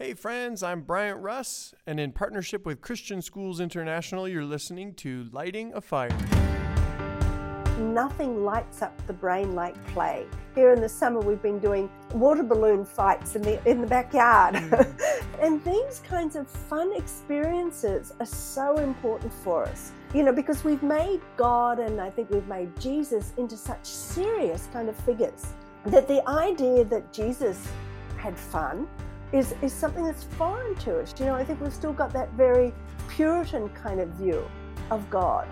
Hey, friends, I'm Bryant Russ, and in partnership with Christian Schools International, you're listening to Lighting a Fire. Nothing lights up the brain like play. Here in the summer, we've been doing water balloon fights in the in the backyard, hmm. and these kinds of fun experiences are so important for us. You know, because we've made God and I think we've made Jesus into such serious kind of figures that the idea that Jesus had fun is, is something that's foreign to us. You know, I think we've still got that very Puritan kind of view of God.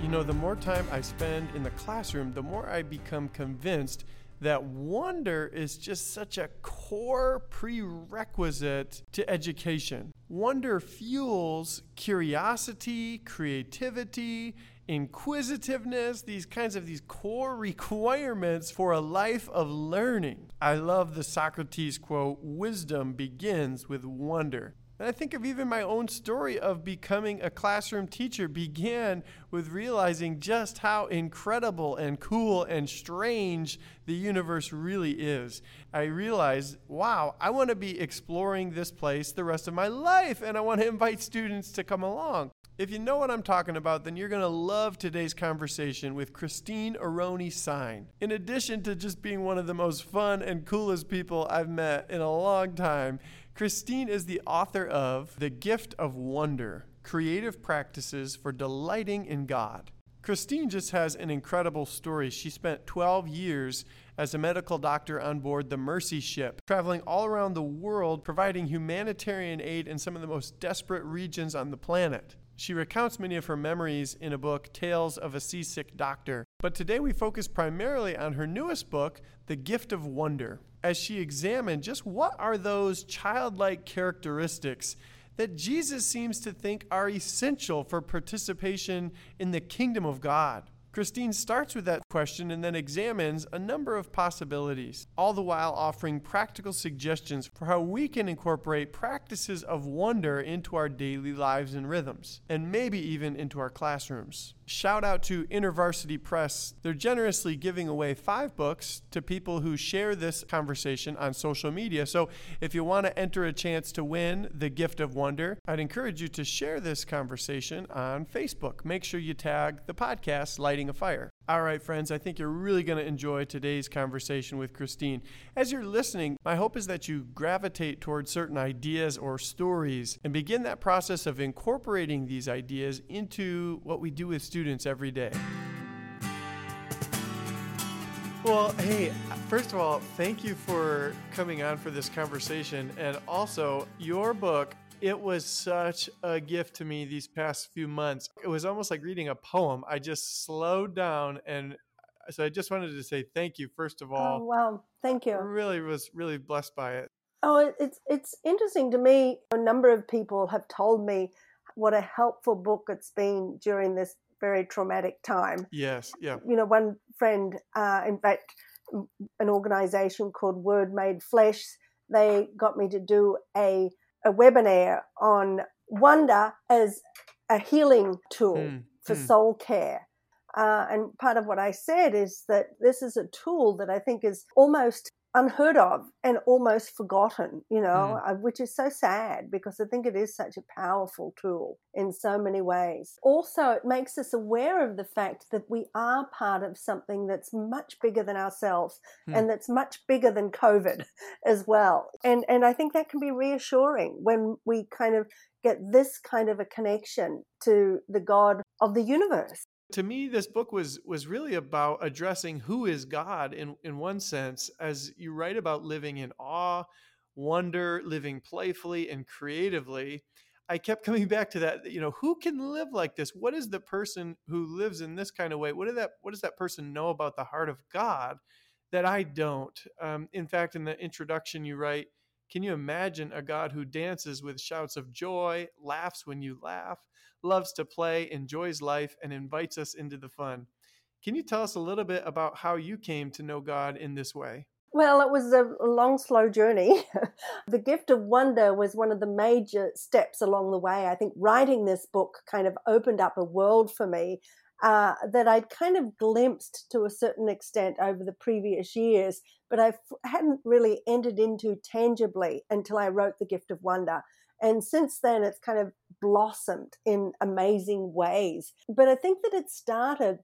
You know, the more time I spend in the classroom, the more I become convinced that wonder is just such a core prerequisite to education. Wonder fuels curiosity, creativity, inquisitiveness, these kinds of these core requirements for a life of learning. I love the Socrates quote, wisdom begins with wonder. And I think of even my own story of becoming a classroom teacher began with realizing just how incredible and cool and strange the universe really is. I realized, wow, I want to be exploring this place the rest of my life, and I want to invite students to come along. If you know what I'm talking about, then you're going to love today's conversation with Christine Aroney Sine. In addition to just being one of the most fun and coolest people I've met in a long time, Christine is the author of The Gift of Wonder Creative Practices for Delighting in God. Christine just has an incredible story. She spent 12 years as a medical doctor on board the Mercy ship, traveling all around the world providing humanitarian aid in some of the most desperate regions on the planet. She recounts many of her memories in a book, Tales of a Seasick Doctor. But today we focus primarily on her newest book, The Gift of Wonder, as she examined just what are those childlike characteristics that Jesus seems to think are essential for participation in the kingdom of God. Christine starts with that question and then examines a number of possibilities, all the while offering practical suggestions for how we can incorporate practices of wonder into our daily lives and rhythms, and maybe even into our classrooms. Shout out to InterVarsity Press. They're generously giving away five books to people who share this conversation on social media. So if you want to enter a chance to win the gift of wonder, I'd encourage you to share this conversation on Facebook. Make sure you tag the podcast Lighting a Fire. All right, friends, I think you're really going to enjoy today's conversation with Christine. As you're listening, my hope is that you gravitate towards certain ideas or stories and begin that process of incorporating these ideas into what we do with students every day. Well, hey, first of all, thank you for coming on for this conversation. And also, your book, it was such a gift to me these past few months. It was almost like reading a poem. I just slowed down and so I just wanted to say thank you first of all. Oh, well, thank you. I really was really blessed by it. Oh, it's it's interesting to me. A number of people have told me what a helpful book it's been during this very traumatic time. Yes, yeah. You know, one friend, uh, in fact, an organization called Word Made Flesh, they got me to do a a webinar on wonder as a healing tool mm, for mm. soul care. Uh, and part of what I said is that this is a tool that I think is almost unheard of and almost forgotten, you know, mm. uh, which is so sad because I think it is such a powerful tool in so many ways. Also, it makes us aware of the fact that we are part of something that's much bigger than ourselves mm. and that's much bigger than COVID as well. And and I think that can be reassuring when we kind of get this kind of a connection to the God of the universe to me this book was was really about addressing who is god in in one sense as you write about living in awe wonder living playfully and creatively. I kept coming back to that you know who can live like this? What is the person who lives in this kind of way? What did that what does that person know about the heart of god that i don't? Um, in fact in the introduction you write can you imagine a god who dances with shouts of joy laughs when you laugh loves to play, enjoys life, and invites us into the fun. Can you tell us a little bit about how you came to know God in this way? Well, it was a long, slow journey. the gift of wonder was one of the major steps along the way. I think writing this book kind of opened up a world for me uh, that I'd kind of glimpsed to a certain extent over the previous years, but I hadn't really entered into tangibly until I wrote The Gift of Wonder. And since then, it's kind of blossomed in amazing ways. But I think that it started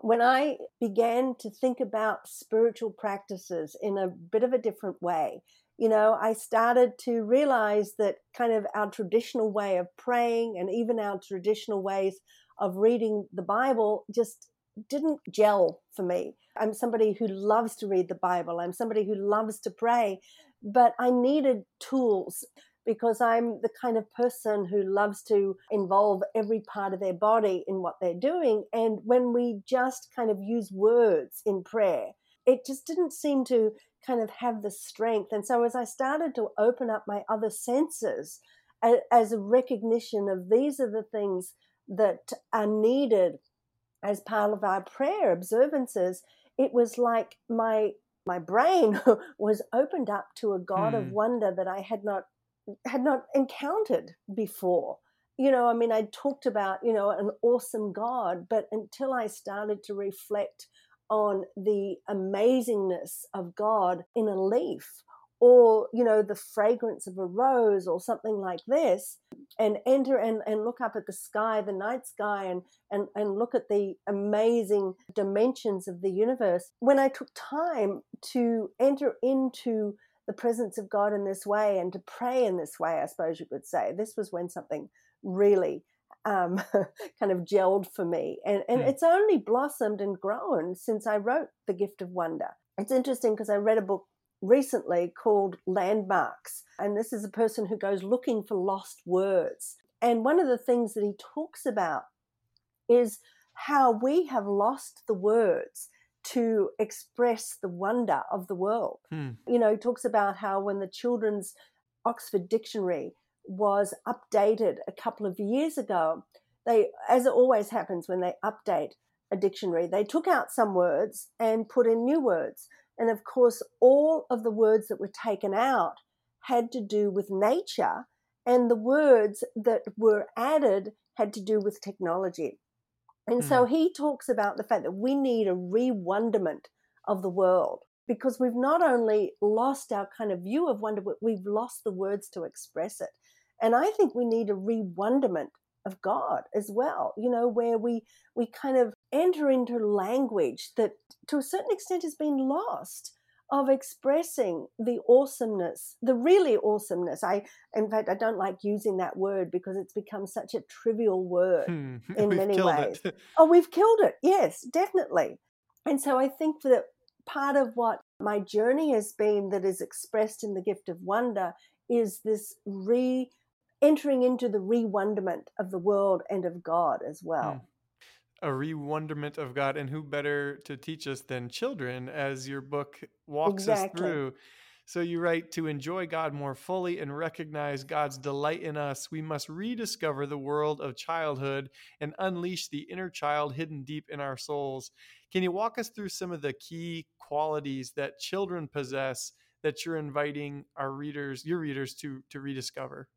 when I began to think about spiritual practices in a bit of a different way. You know, I started to realize that kind of our traditional way of praying and even our traditional ways of reading the Bible just didn't gel for me. I'm somebody who loves to read the Bible, I'm somebody who loves to pray, but I needed tools because I'm the kind of person who loves to involve every part of their body in what they're doing. And when we just kind of use words in prayer, it just didn't seem to kind of have the strength. And so as I started to open up my other senses as a recognition of these are the things that are needed as part of our prayer observances, it was like my my brain was opened up to a God hmm. of wonder that I had not had not encountered before. You know, I mean, I talked about, you know, an awesome God, but until I started to reflect on the amazingness of God in a leaf or you know the fragrance of a rose or something like this and enter and, and look up at the sky the night sky and, and and look at the amazing dimensions of the universe when i took time to enter into the presence of God in this way and to pray in this way, I suppose you could say. This was when something really um, kind of gelled for me. And, and mm. it's only blossomed and grown since I wrote The Gift of Wonder. It's interesting because I read a book recently called Landmarks. And this is a person who goes looking for lost words. And one of the things that he talks about is how we have lost the words to express the wonder of the world. Hmm. You know, he talks about how when the children's Oxford Dictionary was updated a couple of years ago, they, as it always happens when they update a dictionary, they took out some words and put in new words. And of course, all of the words that were taken out had to do with nature, and the words that were added had to do with technology. And mm. so he talks about the fact that we need a re-wonderment of the world because we've not only lost our kind of view of wonder, but we've lost the words to express it. And I think we need a re-wonderment of God as well, you know, where we we kind of enter into language that to a certain extent has been lost of expressing the awesomeness, the really awesomeness. I, in fact, I don't like using that word because it's become such a trivial word hmm. in many ways. oh, we've killed it. Yes, definitely. And so I think that part of what my journey has been that is expressed in the gift of wonder is this re entering into the re wonderment of the world and of God as well. A re-wonderment of God, and who better to teach us than children, as your book walks exactly. us through. So you write to enjoy God more fully and recognize God's delight in us. We must rediscover the world of childhood and unleash the inner child hidden deep in our souls. Can you walk us through some of the key qualities that children possess that you're inviting our readers, your readers, to to rediscover?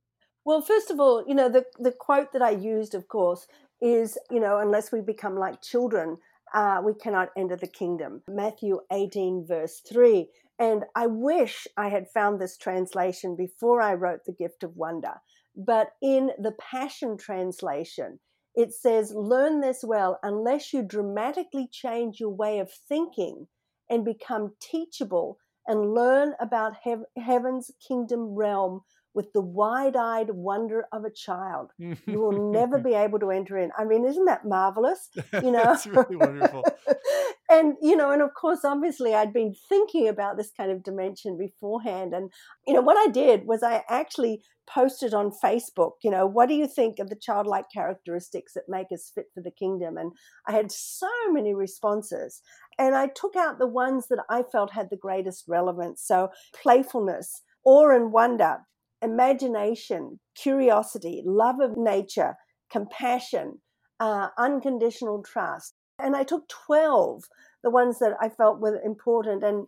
Well, first of all, you know, the, the quote that I used, of course, is, you know, unless we become like children, uh, we cannot enter the kingdom. Matthew 18, verse 3. And I wish I had found this translation before I wrote The Gift of Wonder. But in the Passion Translation, it says, Learn this well, unless you dramatically change your way of thinking and become teachable and learn about heaven's kingdom realm with the wide eyed wonder of a child. you will never mm-hmm. be able to enter in. I mean, isn't that marvelous? You know, it's really wonderful. and, you know, and of course, obviously, I'd been thinking about this kind of dimension beforehand. And, you know, what I did was I actually posted on Facebook, you know, what do you think of the childlike characteristics that make us fit for the kingdom? And I had so many responses. And I took out the ones that I felt had the greatest relevance. So, playfulness, awe and wonder, imagination, curiosity, love of nature, compassion, uh, unconditional trust. And I took 12, the ones that I felt were important. And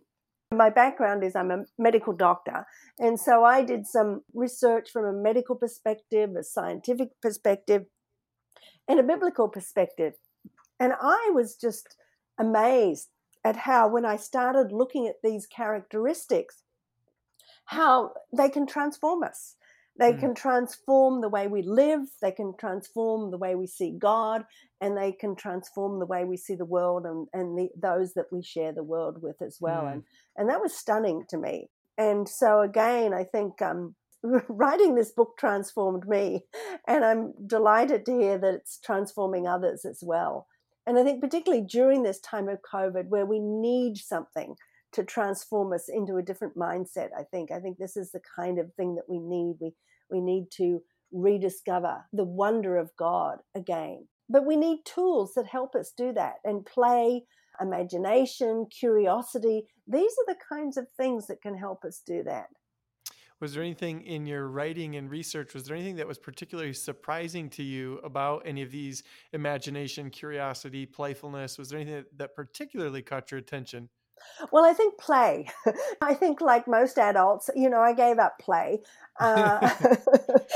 my background is I'm a medical doctor. And so I did some research from a medical perspective, a scientific perspective, and a biblical perspective. And I was just amazed at how, when I started looking at these characteristics, how they can transform us. They mm. can transform the way we live, they can transform the way we see God, and they can transform the way we see the world and, and the, those that we share the world with as well. Mm. And, and that was stunning to me. And so, again, I think um, writing this book transformed me, and I'm delighted to hear that it's transforming others as well. And I think, particularly during this time of COVID, where we need something to transform us into a different mindset. I think I think this is the kind of thing that we need. We we need to rediscover the wonder of God again. But we need tools that help us do that and play, imagination, curiosity. These are the kinds of things that can help us do that. Was there anything in your writing and research? Was there anything that was particularly surprising to you about any of these imagination, curiosity, playfulness? Was there anything that, that particularly caught your attention? Well, I think play. I think, like most adults, you know, I gave up play. Uh,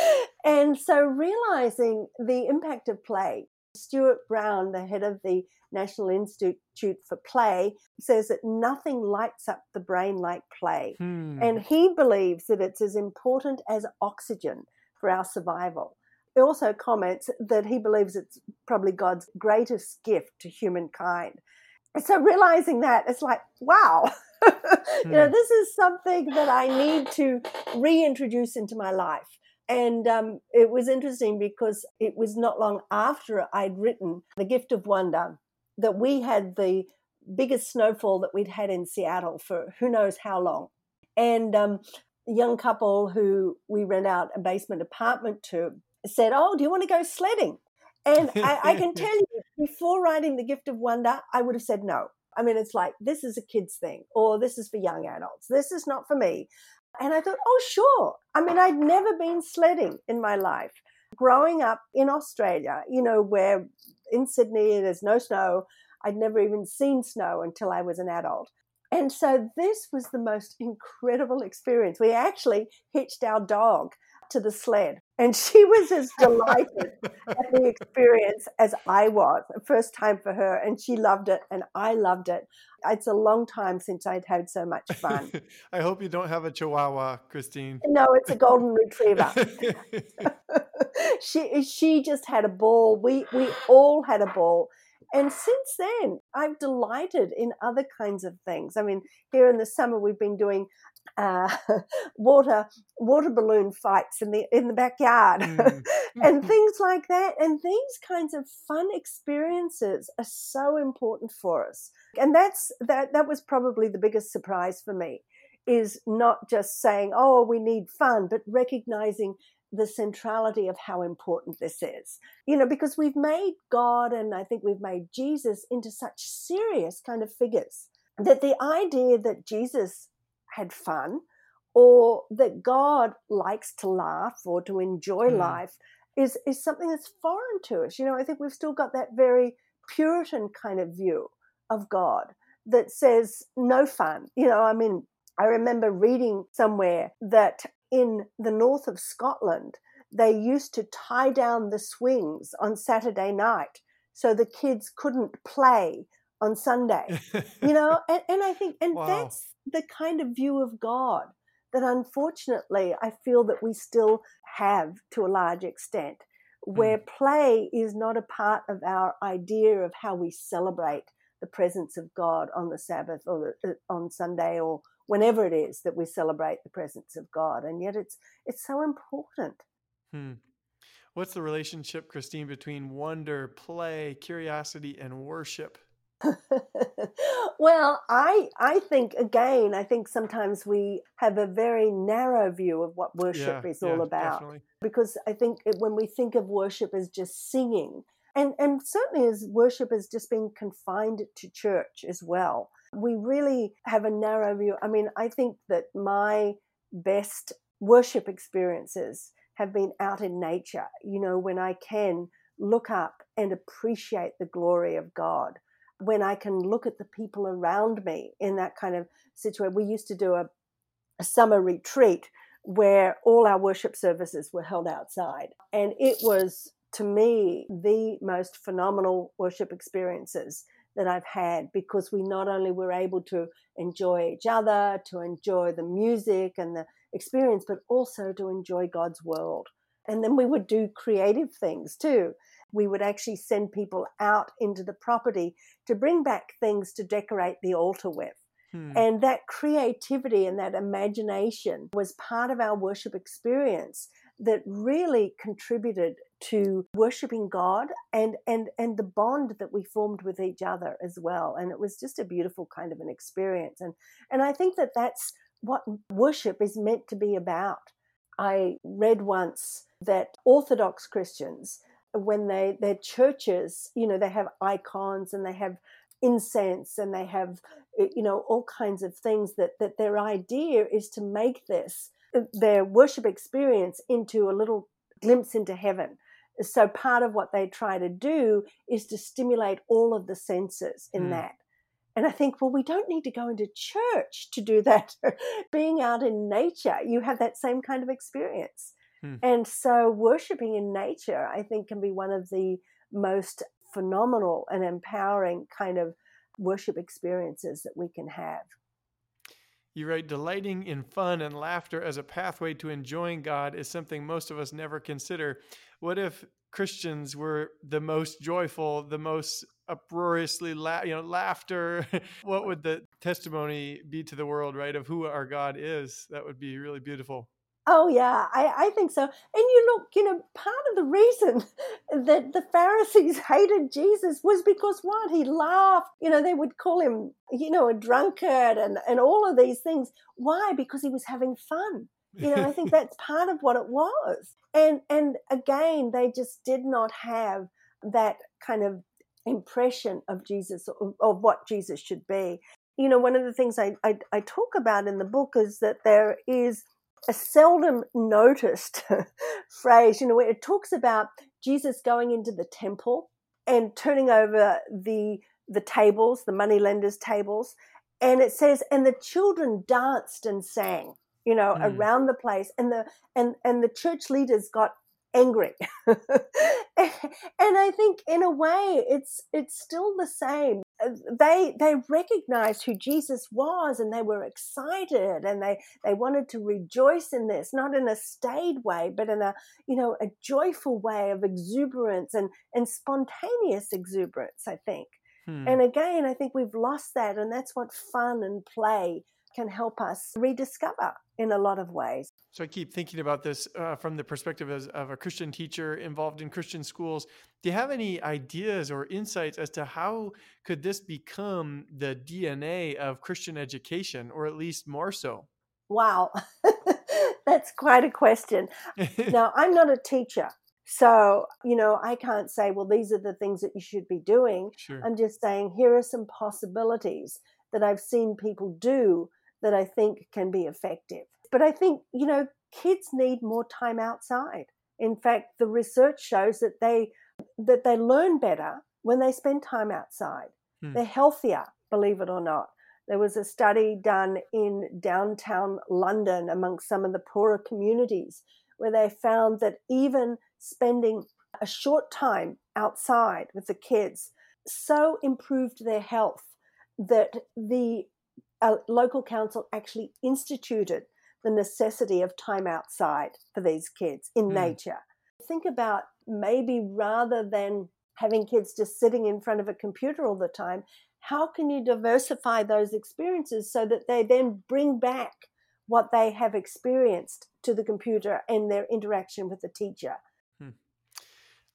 and so realizing the impact of play, Stuart Brown, the head of the National Institute for Play, says that nothing lights up the brain like play. Hmm. And he believes that it's as important as oxygen for our survival. He also comments that he believes it's probably God's greatest gift to humankind so realizing that it's like wow. You know hmm. this is something that i need to reintroduce into my life. And um, it was interesting because it was not long after i'd written the gift of wonder that we had the biggest snowfall that we'd had in seattle for who knows how long. And um, a young couple who we rent out a basement apartment to said oh do you want to go sledding and I, I, can tell you, before writing The Gift of Wonder, I would have said no. I mean, it's like, this is a kid's thing, or this is for young adults. This is not for me. And I thought, oh, sure. I mean, I'd never been sledding in my life. Growing up in Australia, you know, where in Sydney there's no snow, I'd never even seen snow until I was an adult. And so this was the most incredible experience. We actually hitched our dog to the sled. And she was as delighted at the experience as I was. First time for her, and she loved it, and I loved it. It's a long time since I'd had so much fun. I hope you don't have a Chihuahua, Christine. No, it's a golden retriever. she she just had a ball. We we all had a ball. And since then, I've delighted in other kinds of things. I mean, here in the summer, we've been doing uh, water water balloon fights in the in the backyard mm. and things like that and these kinds of fun experiences are so important for us and that's that that was probably the biggest surprise for me is not just saying oh we need fun but recognizing the centrality of how important this is. You know, because we've made God and I think we've made Jesus into such serious kind of figures that the idea that Jesus had fun or that God likes to laugh or to enjoy mm. life is, is something that's foreign to us. You know, I think we've still got that very Puritan kind of view of God that says no fun. You know, I mean, I remember reading somewhere that in the north of Scotland, they used to tie down the swings on Saturday night so the kids couldn't play on Sunday. you know, and, and I think, and wow. that's the kind of view of God that unfortunately I feel that we still have to a large extent, where mm. play is not a part of our idea of how we celebrate the presence of God on the Sabbath or uh, on Sunday or whenever it is that we celebrate the presence of God. And yet it's it's so important. Hmm. What's the relationship, Christine, between wonder, play, curiosity, and worship? well, I I think again, I think sometimes we have a very narrow view of what worship yeah, is all about. Definitely. Because I think when we think of worship as just singing, and and certainly as worship as just being confined to church as well, we really have a narrow view. I mean, I think that my best worship experiences have been out in nature. You know, when I can look up and appreciate the glory of God when I can look at the people around me in that kind of situation. We used to do a, a summer retreat where all our worship services were held outside, and it was to me, the most phenomenal worship experiences that I've had because we not only were able to enjoy each other, to enjoy the music and the experience, but also to enjoy God's world. And then we would do creative things too. We would actually send people out into the property to bring back things to decorate the altar with. Hmm. And that creativity and that imagination was part of our worship experience that really contributed to worshiping God and and and the bond that we formed with each other as well. And it was just a beautiful kind of an experience. And and I think that that's what worship is meant to be about. I read once that orthodox Christians when they their churches you know they have icons and they have incense and they have you know all kinds of things that that their idea is to make this their worship experience into a little glimpse into heaven. So part of what they try to do is to stimulate all of the senses in mm. that. And I think, well, we don't need to go into church to do that. Being out in nature, you have that same kind of experience. Mm. And so, worshiping in nature, I think, can be one of the most phenomenal and empowering kind of worship experiences that we can have. You write, delighting in fun and laughter as a pathway to enjoying God is something most of us never consider. What if Christians were the most joyful, the most uproariously, la- you know, laughter? what would the testimony be to the world, right, of who our God is? That would be really beautiful. Oh yeah, I, I think so. And you look, you know, part of the reason that the Pharisees hated Jesus was because what? He laughed. You know, they would call him, you know, a drunkard and, and all of these things. Why? Because he was having fun. You know, I think that's part of what it was. And and again, they just did not have that kind of impression of Jesus of, of what Jesus should be. You know, one of the things I, I, I talk about in the book is that there is a seldom noticed phrase, you know, where it talks about Jesus going into the temple and turning over the the tables, the money lenders' tables, and it says, and the children danced and sang, you know, mm. around the place, and the and and the church leaders got angry. and I think in a way it's it's still the same. They they recognized who Jesus was and they were excited and they they wanted to rejoice in this not in a staid way but in a you know a joyful way of exuberance and and spontaneous exuberance I think. Hmm. And again I think we've lost that and that's what fun and play can help us rediscover in a lot of ways. So I keep thinking about this uh, from the perspective as, of a Christian teacher involved in Christian schools. Do you have any ideas or insights as to how could this become the DNA of Christian education, or at least more so? Wow, that's quite a question. now, I'm not a teacher. So, you know, I can't say, well, these are the things that you should be doing. Sure. I'm just saying, here are some possibilities that I've seen people do that I think can be effective. But I think, you know, kids need more time outside. In fact, the research shows that they that they learn better when they spend time outside. Hmm. They're healthier, believe it or not. There was a study done in downtown London amongst some of the poorer communities where they found that even spending a short time outside with the kids so improved their health that the a local council actually instituted the necessity of time outside for these kids in mm. nature. Think about maybe rather than having kids just sitting in front of a computer all the time, how can you diversify those experiences so that they then bring back what they have experienced to the computer and their interaction with the teacher?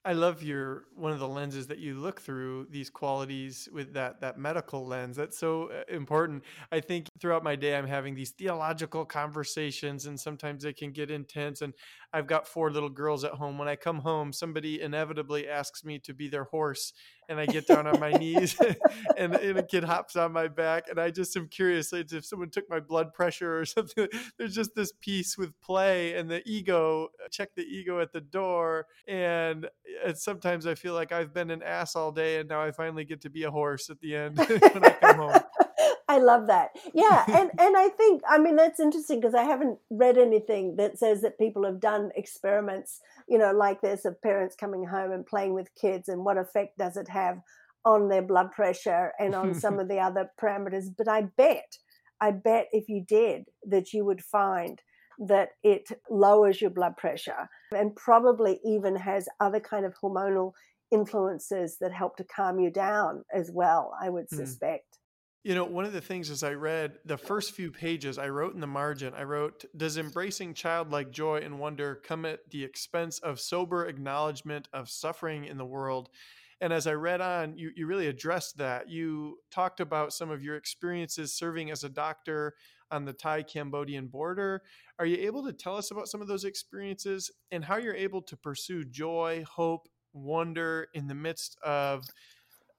I love your one of the lenses that you look through these qualities with that that medical lens. That's so uh, important. I think throughout my day I'm having these theological conversations and sometimes they can get intense and I've got four little girls at home. When I come home, somebody inevitably asks me to be their horse and I get down on my knees and, and, a kid hops on my back and I just am curious like, if someone took my blood pressure or something. There's just this piece with play and the ego, uh, check the ego at the door. And, uh, and sometimes I feel like I've been an ass all day and now I finally get to be a horse at the end when I come home. I love that. Yeah, and and I think I mean that's interesting because I haven't read anything that says that people have done experiments, you know, like this of parents coming home and playing with kids and what effect does it have on their blood pressure and on some of the other parameters. But I bet, I bet if you did that you would find that it lowers your blood pressure and probably even has other kind of hormonal influences that help to calm you down as well, I would mm. You know, one of the things as I read the first few pages, I wrote in the margin, I wrote, Does embracing childlike joy and wonder come at the expense of sober acknowledgement of suffering in the world? And as I read on, you, you really addressed that. You talked about some of your experiences serving as a doctor on the Thai Cambodian border. Are you able to tell us about some of those experiences and how you're able to pursue joy, hope, wonder in the midst of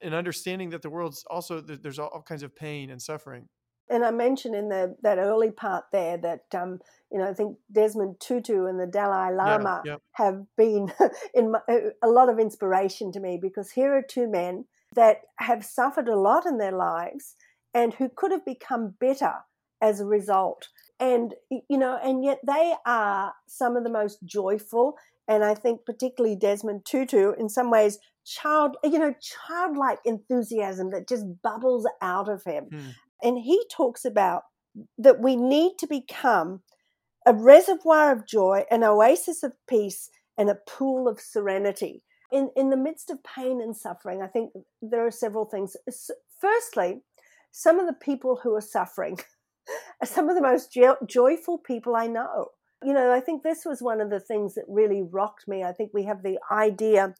an understanding that the world's also there's all kinds of pain and suffering. And I mentioned in the that early part there that um, you know I think Desmond Tutu and the Dalai Lama yeah, yeah. have been in my, a lot of inspiration to me because here are two men that have suffered a lot in their lives and who could have become better as a result. And you know, and yet they are some of the most joyful and I think particularly Desmond Tutu, in some ways, child, you know, childlike enthusiasm that just bubbles out of him. Hmm. And he talks about that we need to become a reservoir of joy, an oasis of peace, and a pool of serenity. In, in the midst of pain and suffering, I think there are several things. Firstly, some of the people who are suffering are some of the most jo- joyful people I know. You know, I think this was one of the things that really rocked me. I think we have the idea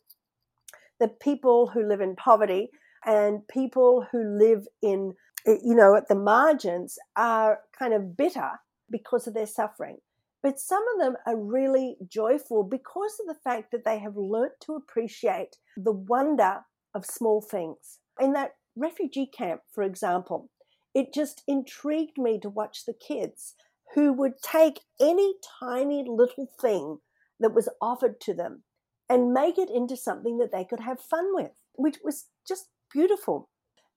that people who live in poverty and people who live in, eh, you know, at the margins are kind of bitter because of their suffering. But some of them are really joyful because of the fact that they have learnt to appreciate the wonder of small things. In that refugee camp, for example, it just intrigued me to watch the kids who would take any tiny little thing that was offered to them and make it into something that they could have fun with, which was just beautiful.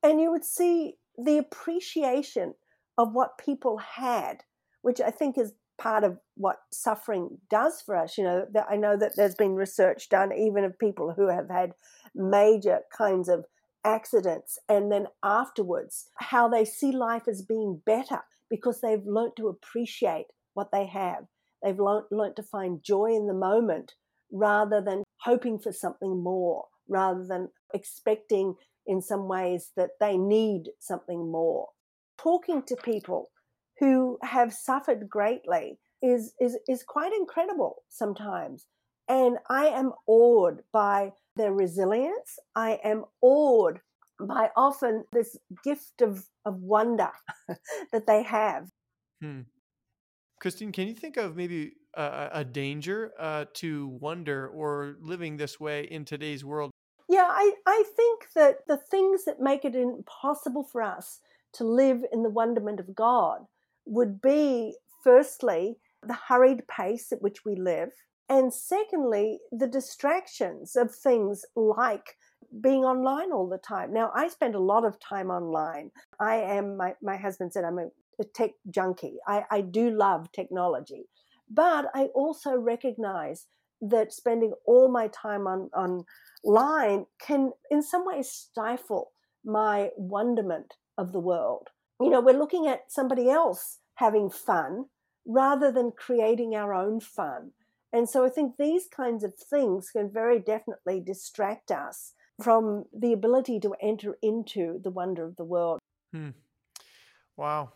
And you would see the appreciation of what people had, which I think is part of what suffering does for us. You know, I know that there's been research done even of people who have had major kinds of accidents and then afterwards how they see life as being better because they've learnt to appreciate what they have. They've learnt, to find joy in the moment rather than hoping for something more, rather than expecting in some ways that they need something more. Talking to people who have suffered greatly is, is, is quite incredible sometimes. And I am awed by their resilience. I am awed by often this gift of, of wonder that they have. Hmm. Christine, can you think of maybe a, a danger uh, to wonder or living this way in today's world? Yeah, I, I think that the things that make it impossible for us to live in the wonderment of God would be, firstly, the hurried pace at which we live, and secondly, the distractions of things like being online all the time. Now, I spend a lot of time online. I am, my, my husband said, I'm a, a tech junkie. I, I do love technology. But I also recognize that spending all my time on online can, in some ways, stifle my wonderment of the world. You know, we're looking at somebody else having fun rather than creating our own fun. And so I think these kinds of things can very definitely distract us from the ability to enter into the wonder of the world. Hmm. Wow.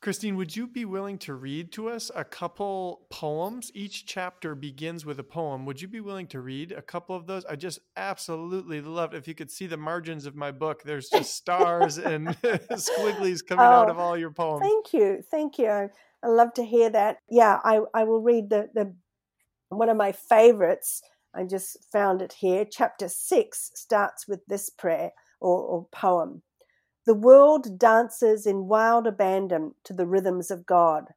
Christine, would you be willing to read to us a couple poems? Each chapter begins with a poem. Would you be willing to read a couple of those? I just absolutely love if you could see the margins of my book. There's just stars and squigglies coming oh, out of all your poems. Thank you. Thank you. I, I love to hear that. Yeah, I, I will read the, the one of my favorites I just found it here. Chapter 6 starts with this prayer or, or poem. The world dances in wild abandon to the rhythms of God.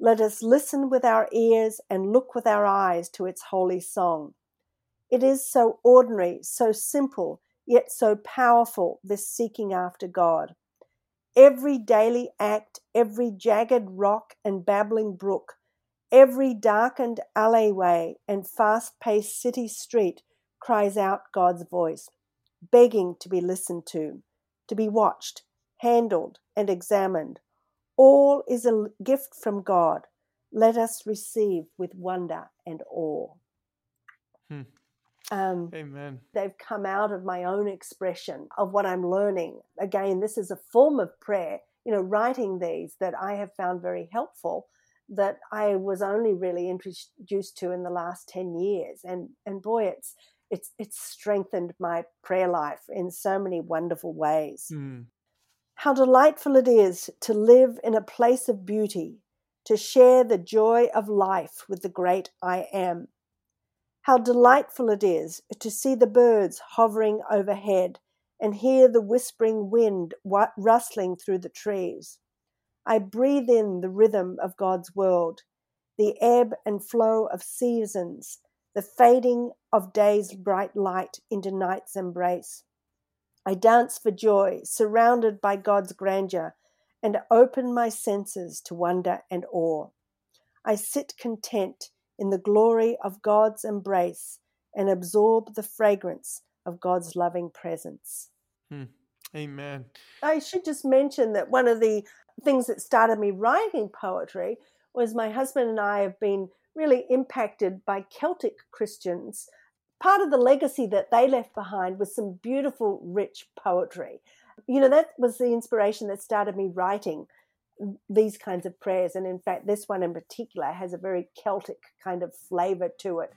Let us listen with our ears and look with our eyes to its holy song. It is so ordinary, so simple, yet so powerful, this seeking after God. every daily act, every jagged rock and babbling brook, every darkened alleyway and fast paced city street cries out God's voice, begging to be listened to, to be watched, handled, and examined. All is a gift from God. Let us receive with wonder and awe. Hmm. Um, Amen. they've come out of my own expression of what I'm learning. Again, this is a form of prayer, you know, writing these that I have found very helpful that I was only really introduced to in the last 10 years. And, and boy, it's, it's, it's strengthened my prayer life in so many wonderful ways. Mm. How delightful it is to live in a place of beauty, to share the joy of life with the great I am. How delightful it is to see the birds hovering overhead and hear the whispering wind rustling through the trees. I breathe in the rhythm of God's world, the ebb and flow of seasons, the fading of day's bright light into night's embrace. I dance for joy, surrounded by God's grandeur, and open my senses to wonder and awe. I sit content in the glory of God's embrace and absorb the fragrance of God's loving presence. Hmm. Amen. I should just mention that one of the things that started me writing poetry was my husband and I have been really impacted by Celtic Christians. Part of the legacy that they left behind was some beautiful, rich poetry. You know, that was the inspiration that started me writing these kinds of prayers. And in fact, this one in particular has a very Celtic kind of flavor to it.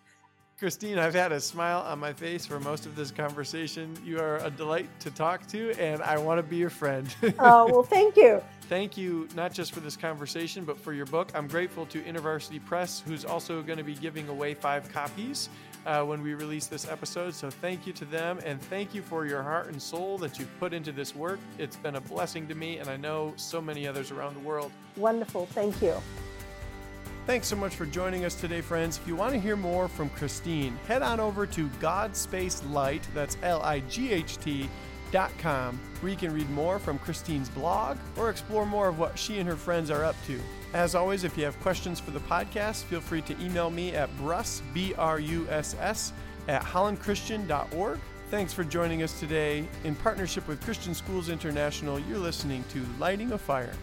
Christine, I've had a smile on my face for most of this conversation. You are a delight to talk to, and I want to be your friend. oh, well, thank you. Thank you, not just for this conversation, but for your book. I'm grateful to InterVarsity Press, who's also going to be giving away five copies uh, when we release this episode. So thank you to them, and thank you for your heart and soul that you've put into this work. It's been a blessing to me, and I know so many others around the world. Wonderful. Thank you. Thanks so much for joining us today, friends. If you want to hear more from Christine, head on over to Godspace Light, that's L I G H T, where you can read more from Christine's blog or explore more of what she and her friends are up to. As always, if you have questions for the podcast, feel free to email me at bruss, B R U S S, at hollandchristian.org. Thanks for joining us today. In partnership with Christian Schools International, you're listening to Lighting a Fire.